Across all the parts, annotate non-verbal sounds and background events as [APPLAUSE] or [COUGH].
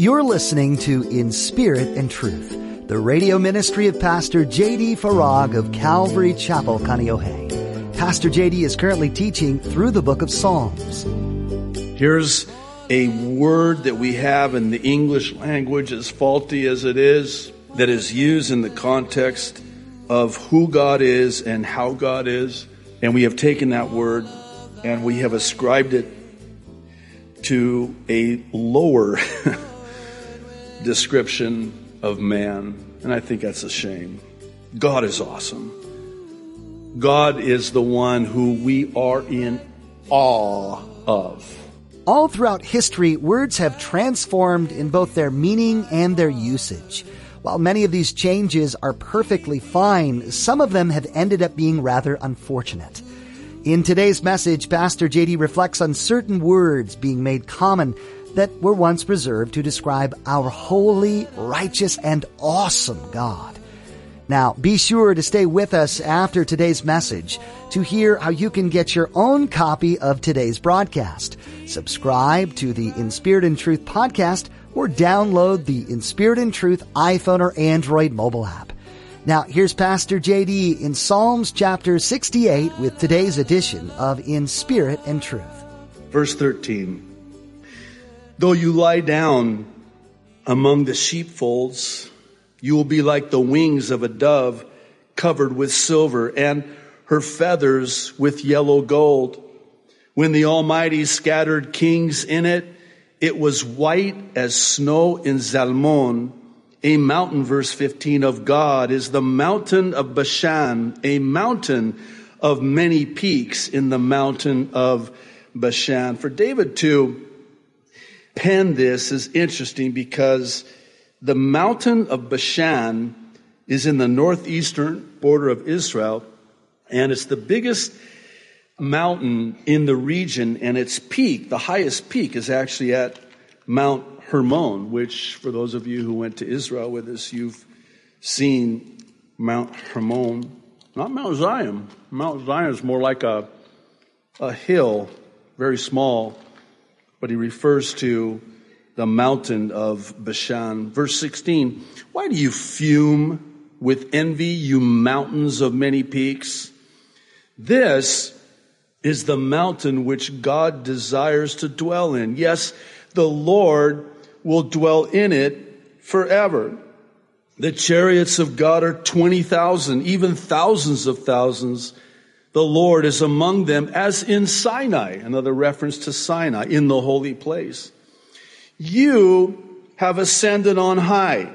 You're listening to In Spirit and Truth, the radio ministry of Pastor J.D. Farag of Calvary Chapel, Kaneohe. Pastor J.D. is currently teaching through the book of Psalms. Here's a word that we have in the English language, as faulty as it is, that is used in the context of who God is and how God is. And we have taken that word and we have ascribed it to a lower [LAUGHS] description of man. And I think that's a shame. God is awesome. God is the one who we are in awe of. All throughout history, words have transformed in both their meaning and their usage. While many of these changes are perfectly fine, some of them have ended up being rather unfortunate. In today's message, Pastor JD reflects on certain words being made common that were once reserved to describe our holy, righteous, and awesome God. Now, be sure to stay with us after today's message to hear how you can get your own copy of today's broadcast. Subscribe to the In Spirit and Truth podcast or download the In Spirit and Truth iPhone or Android mobile app. Now, here's Pastor JD in Psalms chapter 68 with today's edition of In Spirit and Truth. Verse 13. Though you lie down among the sheepfolds, you will be like the wings of a dove covered with silver and her feathers with yellow gold. When the Almighty scattered kings in it, it was white as snow in Zalmon. A mountain, verse 15, of God is the mountain of Bashan, a mountain of many peaks in the mountain of Bashan. For David to pen this is interesting because the mountain of Bashan is in the northeastern border of Israel, and it's the biggest mountain in the region, and its peak, the highest peak, is actually at Mount Hermon, which, for those of you who went to Israel with us, you've seen Mount Hermon, not Mount Zion. Mount Zion is more like a, a hill, very small, but he refers to the mountain of Bashan. Verse 16, why do you fume with envy, you mountains of many peaks? This is the mountain which God desires to dwell in. Yes, the Lord will dwell in it forever. The chariots of God are 20,000, even thousands of thousands. The Lord is among them as in Sinai, another reference to Sinai, in the holy place. You have ascended on high.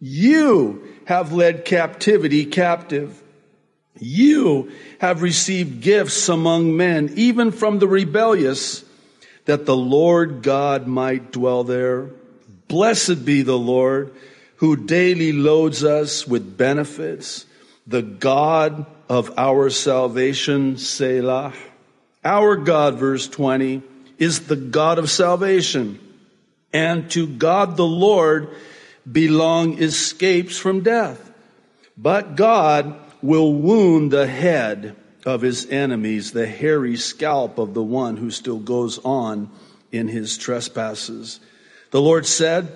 You have led captivity captive. You have received gifts among men, even from the rebellious, that the Lord God might dwell there. Blessed be the Lord who daily loads us with benefits, the God of our salvation, Selah. Our God, verse 20, is the God of salvation and to God the Lord belong escapes from death. But God will wound the head of his enemies, the hairy scalp of the one who still goes on in his trespasses. The Lord said,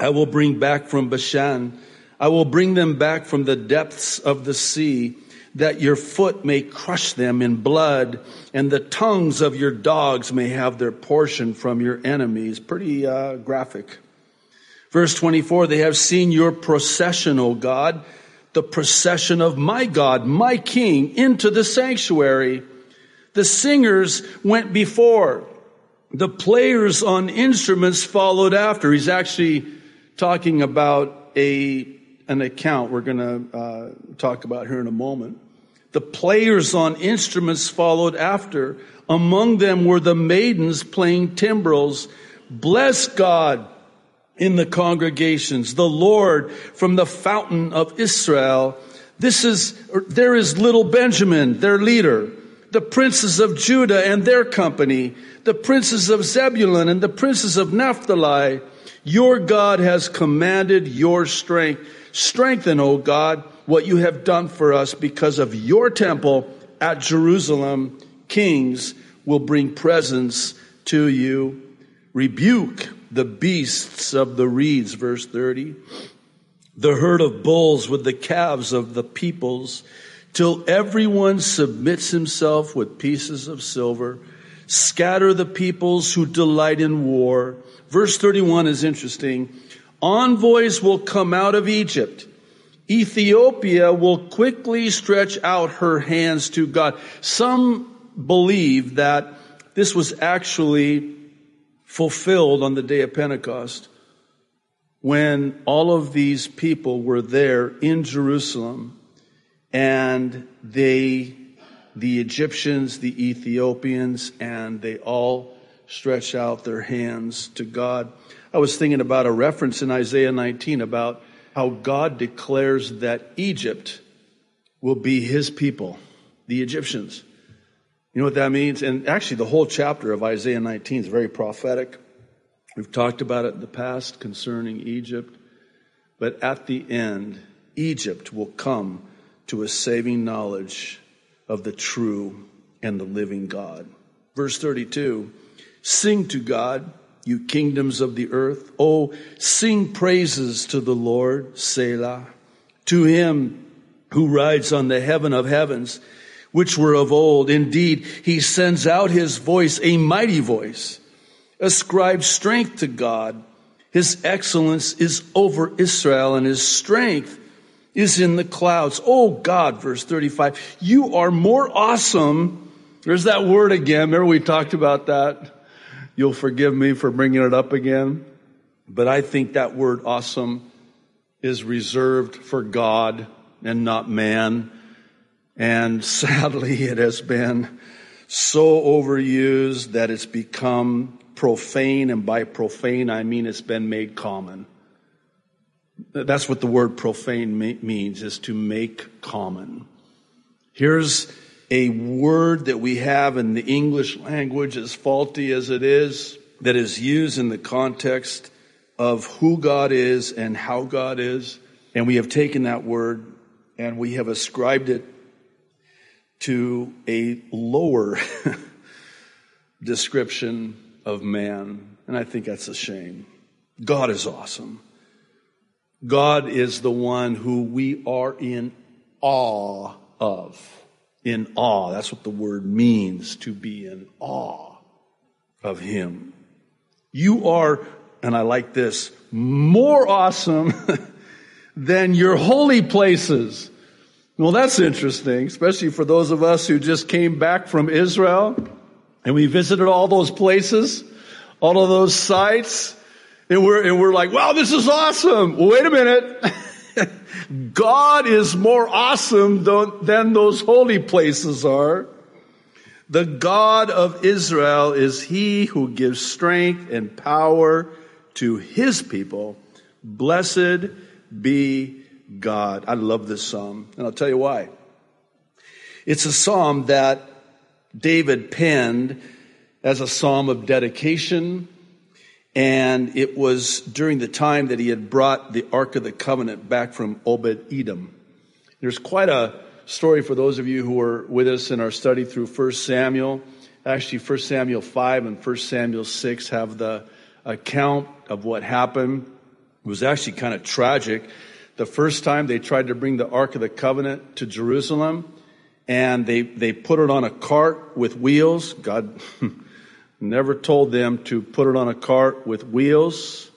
I will bring back from Bashan, I will bring them back from the depths of the sea that your foot may crush them in blood, and the tongues of your dogs may have their portion from your enemies. Pretty uh, graphic. Verse 24, they have seen your procession, O God, the procession of my God, my King, into the sanctuary. The singers went before. The players on instruments followed after. He's actually talking about a an account we're going to uh, talk about here in a moment. The players on instruments followed after. Among them were the maidens playing timbrels. Bless God in the congregations, the Lord from the fountain of Israel. This is, there is little Benjamin, their leader, the princes of Judah and their company, the princes of Zebulun and the princes of Naphtali. Your God has commanded your strength. Strengthen, O God, what you have done for us because of your temple at Jerusalem. Kings will bring presents to you. Rebuke the beasts of the reeds, verse 30, the herd of bulls with the calves of the peoples, till everyone submits himself with pieces of silver. Scatter the peoples who delight in war. Verse 31 is interesting. Envoys will come out of Egypt. Ethiopia will quickly stretch out her hands to God. Some believe that this was actually fulfilled on the day of Pentecost when all of these people were there in Jerusalem and they, the Egyptians, the Ethiopians, and they all stretched out their hands to God. I was thinking about a reference in Isaiah 19 about how God declares that Egypt will be his people, the Egyptians. You know what that means? And actually, the whole chapter of Isaiah 19 is very prophetic. We've talked about it in the past concerning Egypt. But at the end, Egypt will come to a saving knowledge of the true and the living God. Verse 32 Sing to God, you kingdoms of the earth. Oh, sing praises to the Lord, Selah. To him who rides on the heaven of heavens which were of old. Indeed, he sends out his voice, a mighty voice. Ascribe strength to God. His excellence is over Israel and his strength is in the clouds. Oh God, verse 35, you are more awesome. There's that word again. Remember we talked about that? You'll forgive me for bringing it up again. But I think that word awesome is reserved for God and not man. And [LAUGHS] sadly, it has been so overused that it's become profane. And by profane, I mean it's been made common. That's what the word profane means, is to make common. Here's a word that we have in the English language, as faulty as it is, that is used in the context of who God is and how God is. And we have taken that word and we have ascribed it to a lower [LAUGHS] description of man. And I think that's a shame. God is awesome. God is the one who we are in awe of. In awe. That's what the word means, to be in awe of Him. You are, and I like this, more awesome [LAUGHS] than your holy places. Well, that's interesting, especially for those of us who just came back from Israel and we visited all those places, all of those sites, and we're, and we're like, wow, this is awesome. Well, wait a minute. [LAUGHS] God is more awesome than those holy places are. The God of Israel is he who gives strength and power to his people. Blessed be God. I love this psalm, and I'll tell you why. It's a psalm that David penned as a psalm of dedication, and it was during the time that he had brought the Ark of the Covenant back from Obed Edom. There's quite a story for those of you who were with us in our study through 1 Samuel. Actually, 1 Samuel 5 and 1 Samuel 6 have the account of what happened. It was actually kind of tragic the first time they tried to bring the Ark of the Covenant to Jerusalem and they, they put it on a cart with wheels. God [LAUGHS] never told them to put it on a cart with wheels.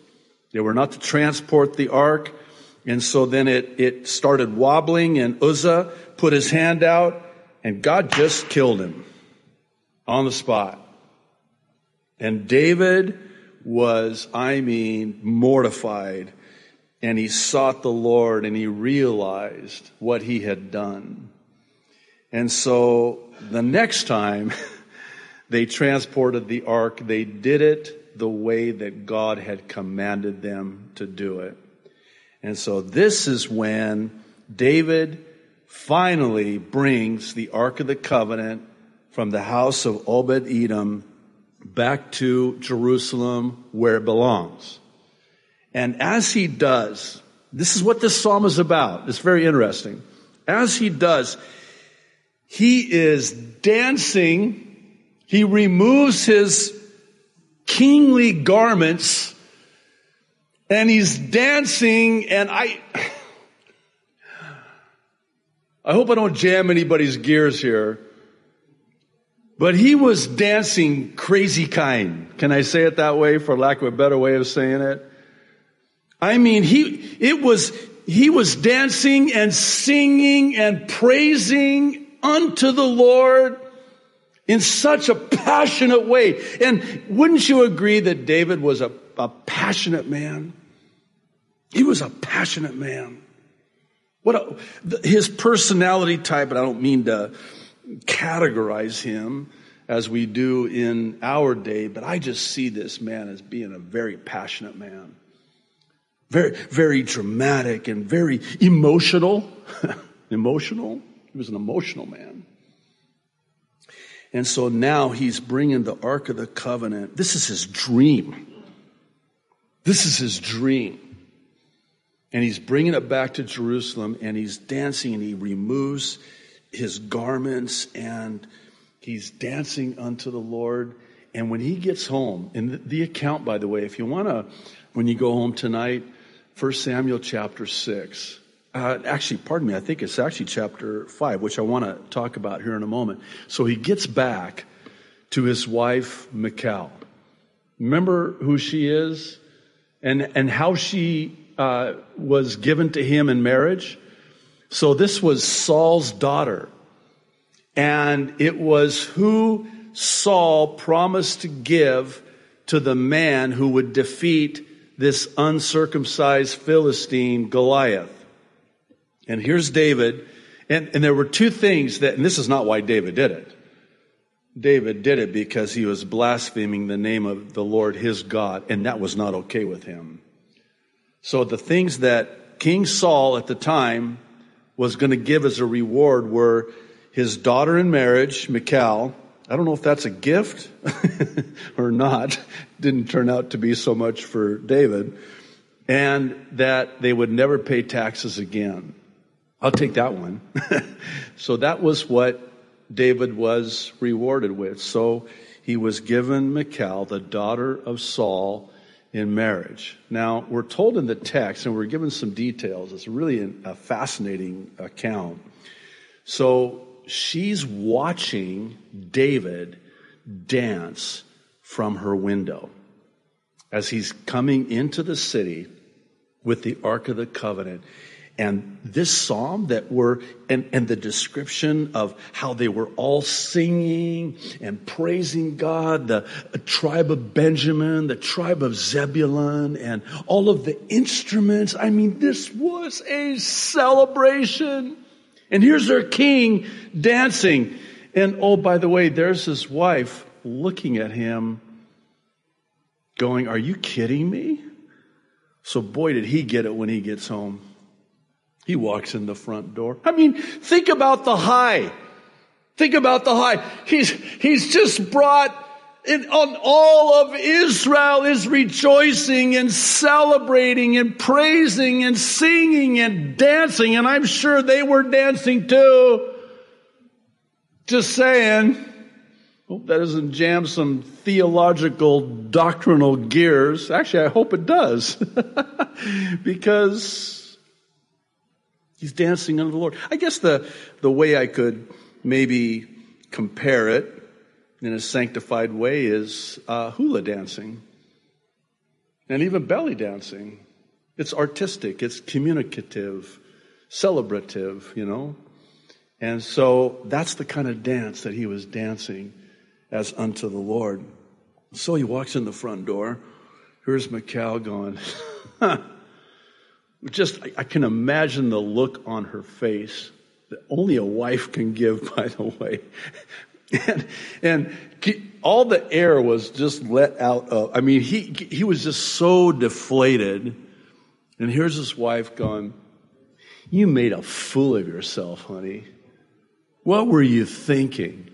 They were not to transport the ark. And so then it, it started wobbling and Uzzah put his hand out and God just killed him on the spot. And David was, I mean, mortified and he sought the Lord and he realized what he had done. And so the next time [LAUGHS] they transported the ark, they did it the way that God had commanded them to do it. And so this is when David finally brings the Ark of the Covenant from the house of Obed Edom back to Jerusalem where it belongs. And as he does, this is what this psalm is about. It's very interesting. As he does, he is dancing. He removes his kingly garments And he's dancing and I, I hope I don't jam anybody's gears here. But he was dancing crazy kind. Can I say it that way for lack of a better way of saying it? I mean, he, it was, he was dancing and singing and praising unto the Lord in such a passionate way. And wouldn't you agree that David was a, a passionate man? He was a passionate man. What a, his personality type, and I don't mean to categorize him as we do in our day, but I just see this man as being a very passionate man. Very, very dramatic and very emotional. [LAUGHS] emotional. He was an emotional man. And so now he's bringing the Ark of the Covenant. This is his dream. This is his dream. And he's bringing it back to Jerusalem and he's dancing and he removes his garments and he's dancing unto the Lord. And when he gets home, and the account, by the way, if you want to, when you go home tonight, 1 Samuel chapter 6. Uh, actually, pardon me, I think it's actually chapter 5, which I want to talk about here in a moment. So he gets back to his wife, Michal. Remember who she is and, and how she uh, was given to him in marriage? So this was Saul's daughter. And it was who Saul promised to give to the man who would defeat this uncircumcised Philistine, Goliath. And here's David. And, and there were two things that, and this is not why David did it. David did it because he was blaspheming the name of the Lord his God, and that was not okay with him. So the things that King Saul at the time was going to give as a reward were his daughter in marriage, Michal. I don't know if that's a gift [LAUGHS] or not. Didn't turn out to be so much for David. And that they would never pay taxes again. I'll take that one. [LAUGHS] so that was what David was rewarded with. So he was given Michal, the daughter of Saul, in marriage. Now, we're told in the text, and we're given some details. It's really a fascinating account. So she's watching David dance from her window as he's coming into the city with the Ark of the Covenant. And this psalm that were, and, and the description of how they were all singing and praising God, the uh, tribe of Benjamin, the tribe of Zebulun, and all of the instruments. I mean, this was a celebration. And here's their king dancing. And oh, by the way, there's his wife looking at him going, Are you kidding me? So boy, did he get it when he gets home. He walks in the front door. I mean, think about the high. Think about the high. He's, he's just brought in, on all of Israel is rejoicing and celebrating and praising and singing and dancing. And I'm sure they were dancing too. Just saying. Hope that doesn't jam some theological doctrinal gears. Actually, I hope it does. [LAUGHS] because He's dancing under the Lord. I guess the, the way I could maybe compare it in a sanctified way is uh, hula dancing and even belly dancing. It's artistic, it's communicative, celebrative, you know. And so that's the kind of dance that he was dancing as unto the Lord. So he walks in the front door. Here's Michal going, [LAUGHS] just, I can imagine the look on her face that only a wife can give, [LAUGHS] by the way. And, and all the air was just let out of, I mean, he, he was just so deflated. And here's his wife going, you made a fool of yourself, honey. What were you thinking?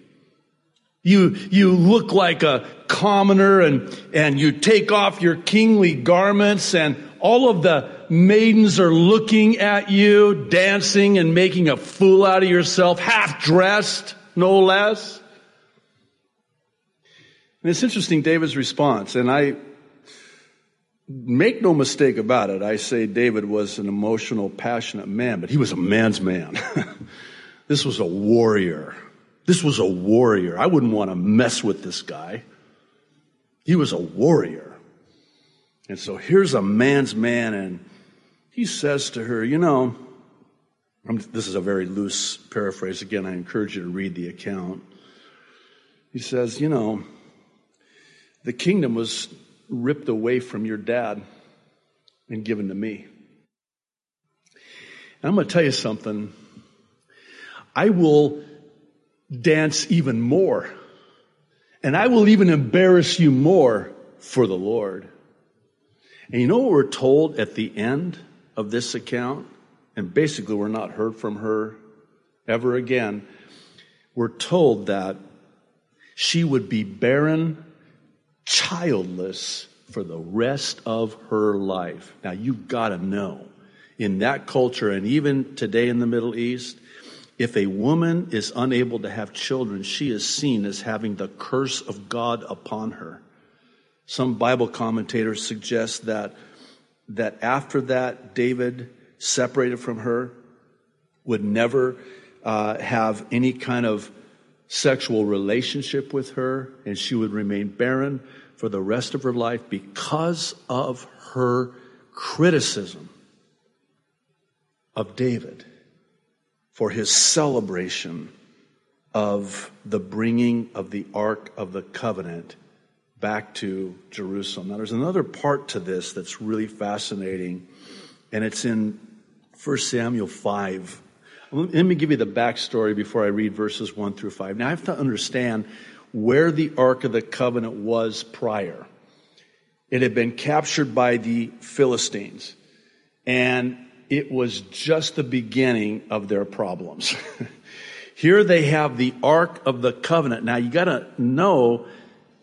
You, you look like a commoner and, and you take off your kingly garments and all of the maidens are looking at you, dancing and making a fool out of yourself, half dressed, no less. And it's interesting, David's response, and I, make no mistake about it. I say David was an emotional, passionate man, but he was a man's man. [LAUGHS] this was a warrior. This was a warrior. I wouldn't want to mess with this guy. He was a warrior. And so here's a man's man, and he says to her, You know, I'm, this is a very loose paraphrase. Again, I encourage you to read the account. He says, You know, the kingdom was ripped away from your dad and given to me. And I'm going to tell you something. I will dance even more. And I will even embarrass you more for the Lord. And you know what we're told at the end of this account? And basically, we're not heard from her ever again. We're told that she would be barren childless for the rest of her life. Now, you've got to know in that culture, and even today in the Middle East, if a woman is unable to have children, she is seen as having the curse of God upon her. Some Bible commentators suggest that, that after that, David, separated from her, would never uh, have any kind of sexual relationship with her, and she would remain barren for the rest of her life because of her criticism of David for his celebration of the bringing of the Ark of the Covenant back to Jerusalem. Now, there's another part to this that's really fascinating, and it's in 1 Samuel 5. Let me give you the backstory before I read verses 1 through 5. Now, I have to understand where the Ark of the Covenant was prior. It had been captured by the Philistines, and it was just the beginning of their problems. [LAUGHS] Here they have the Ark of the Covenant. Now you gotta know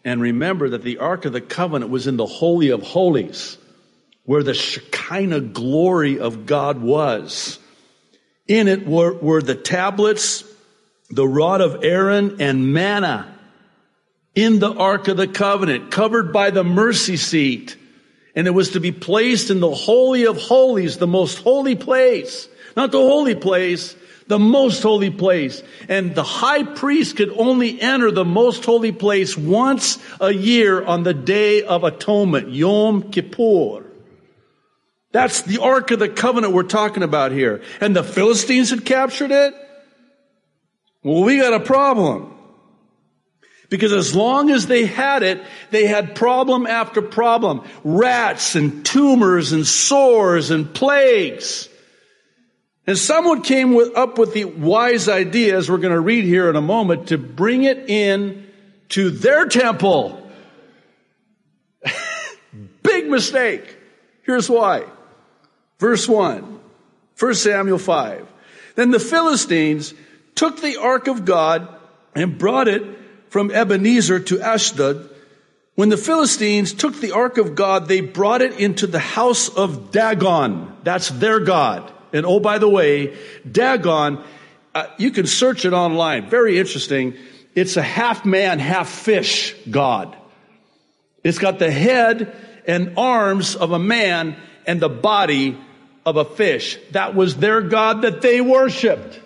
and remember that the Ark of the Covenant was in the Holy of Holies, where the Shekinah glory of God was. In it were, were the tablets, the rod of Aaron, and manna in the Ark of the Covenant, covered by the mercy seat. And it was to be placed in the Holy of Holies, the most holy place. Not the holy place, the most holy place. And the high priest could only enter the most holy place once a year on the day of atonement, Yom Kippur. That's the Ark of the Covenant we're talking about here. And the Philistines had captured it? Well, we got a problem. Because as long as they had it, they had problem after problem. Rats and tumors and sores and plagues. And someone came with, up with the wise idea, as we're going to read here in a moment, to bring it in to their temple. [LAUGHS] Big mistake. Here's why. Verse 1, 1 Samuel 5. Then the Philistines took the ark of God and brought it from Ebenezer to Ashdod, when the Philistines took the ark of God, they brought it into the house of Dagon. That's their God. And oh, by the way, Dagon, uh, you can search it online. Very interesting. It's a half man, half fish God. It's got the head and arms of a man and the body of a fish. That was their God that they worshiped.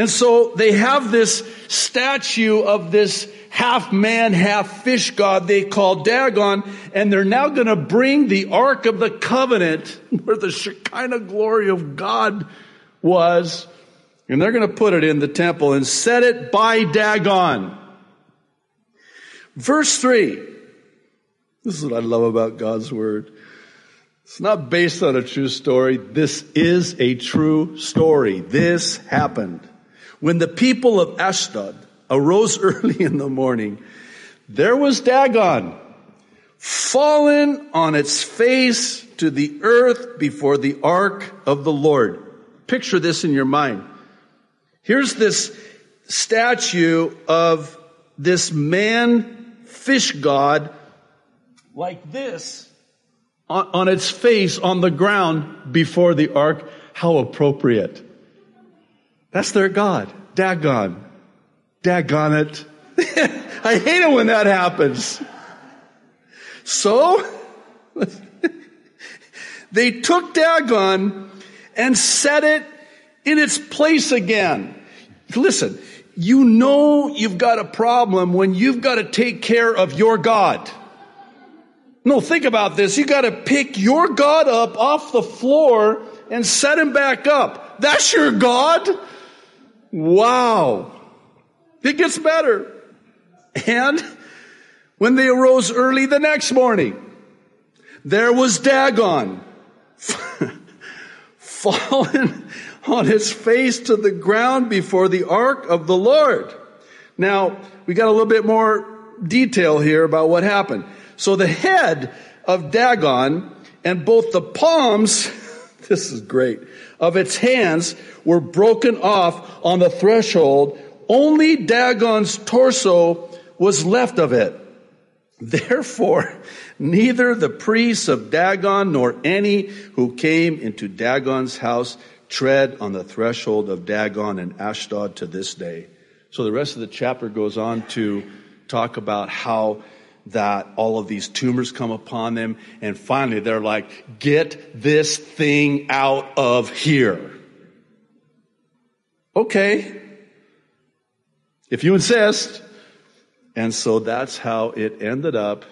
And so they have this statue of this half man, half fish god they call Dagon, and they're now going to bring the Ark of the Covenant, [LAUGHS] where the Shekinah glory of God was, and they're going to put it in the temple and set it by Dagon. Verse 3. This is what I love about God's Word. It's not based on a true story. This is a true story. This happened. When the people of Ashdod arose [LAUGHS] early in the morning, there was Dagon fallen on its face to the earth before the ark of the Lord. Picture this in your mind. Here's this statue of this man fish god like this on, on its face on the ground before the ark. How appropriate. That's their God. Dagon. Dagon it. [LAUGHS] I hate it when that happens. So, [LAUGHS] they took Dagon and set it in its place again. Listen, you know you've got a problem when you've got to take care of your God. No, think about this. You got to pick your God up off the floor and set him back up. That's your God? Wow. It gets better. And when they arose early the next morning, there was Dagon [LAUGHS] fallen on his face to the ground before the ark of the Lord. Now, we got a little bit more detail here about what happened. So the head of Dagon and both the palms, [LAUGHS] this is great, of its hands were broken off on the threshold. Only Dagon's torso was left of it. [LAUGHS] Therefore, neither the priests of Dagon nor any who came into Dagon's house tread on the threshold of Dagon and Ashdod to this day. So the rest of the chapter goes on to talk about how that all of these tumors come upon them and finally they're like, get this thing out of here. Okay. If you insist. And so that's how it ended up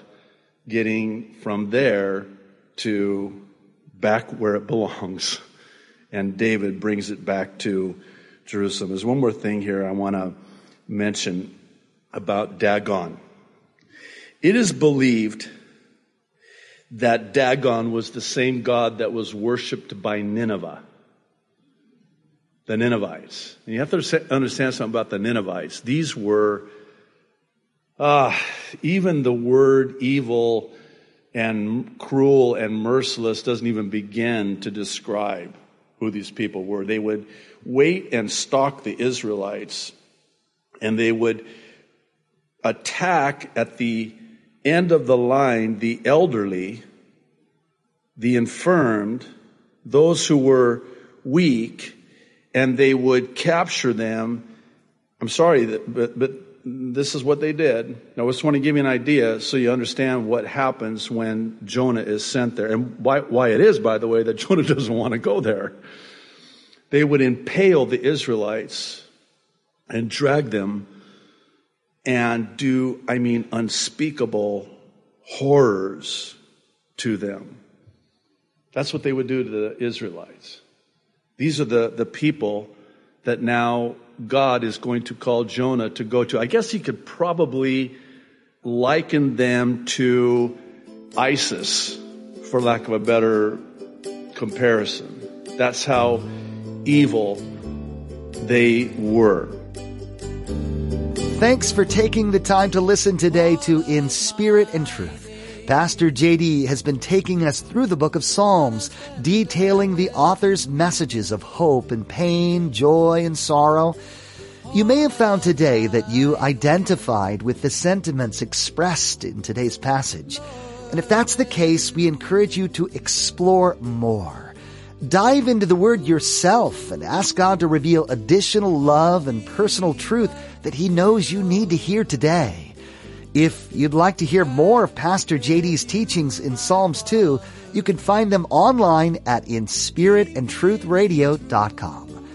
getting from there to back where it belongs. And David brings it back to Jerusalem. There's one more thing here I want to mention about Dagon. It is believed that Dagon was the same God that was worshiped by Nineveh. The Ninevites. And you have to understand something about the Ninevites. These were, ah, even the word evil and cruel and merciless doesn't even begin to describe who these people were. They would wait and stalk the Israelites and they would attack at the end of the line the elderly, the infirmed, those who were weak, and they would capture them. I'm sorry, but, but this is what they did. I just want to give you an idea so you understand what happens when Jonah is sent there and why, why it is, by the way, that [LAUGHS] Jonah doesn't want to go there. They would impale the Israelites and drag them and do, I mean, unspeakable horrors to them. That's what they would do to the Israelites. These are the, the people that now God is going to call Jonah to go to. I guess he could probably liken them to ISIS, for lack of a better comparison. That's how evil they were. Thanks for taking the time to listen today to In Spirit and Truth. Pastor JD has been taking us through the book of Psalms, detailing the author's messages of hope and pain, joy and sorrow. You may have found today that you identified with the sentiments expressed in today's passage. And if that's the case, we encourage you to explore more. Dive into the Word yourself and ask God to reveal additional love and personal truth that He knows you need to hear today. If you'd like to hear more of Pastor JD's teachings in Psalms 2, you can find them online at inspiritandtruthradio.com.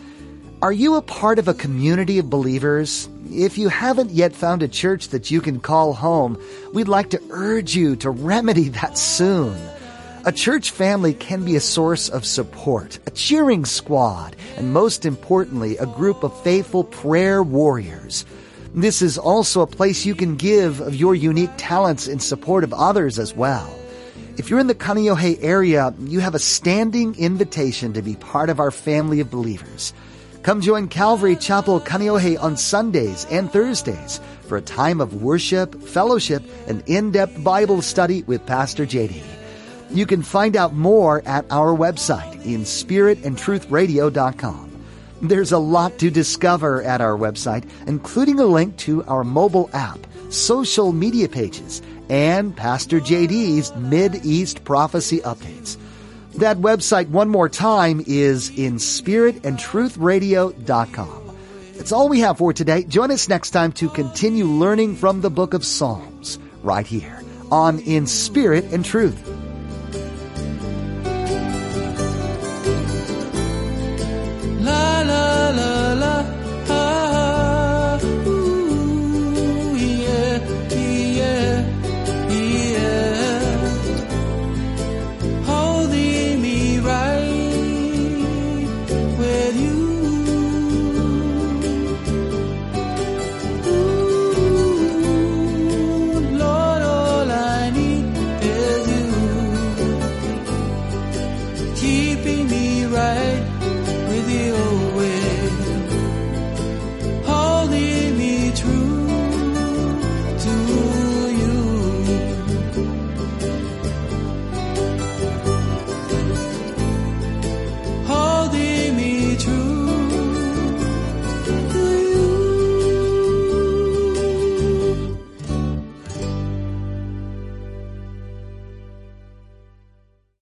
Are you a part of a community of believers? If you haven't yet found a church that you can call home, we'd like to urge you to remedy that soon. A church family can be a source of support, a cheering squad, and most importantly, a group of faithful prayer warriors. This is also a place you can give of your unique talents in support of others as well. If you're in the Kaneohe area, you have a standing invitation to be part of our family of believers. Come join Calvary Chapel Kaneohe on Sundays and Thursdays for a time of worship, fellowship, and in-depth Bible study with Pastor JD. You can find out more at our website in spiritandtruthradio.com. There's a lot to discover at our website, including a link to our mobile app, social media pages, and Pastor JD's Mid-East prophecy updates. That website one more time is in spiritandtruthradio.com. That's all we have for today. Join us next time to continue learning from the book of Psalms right here on In Spirit and Truth.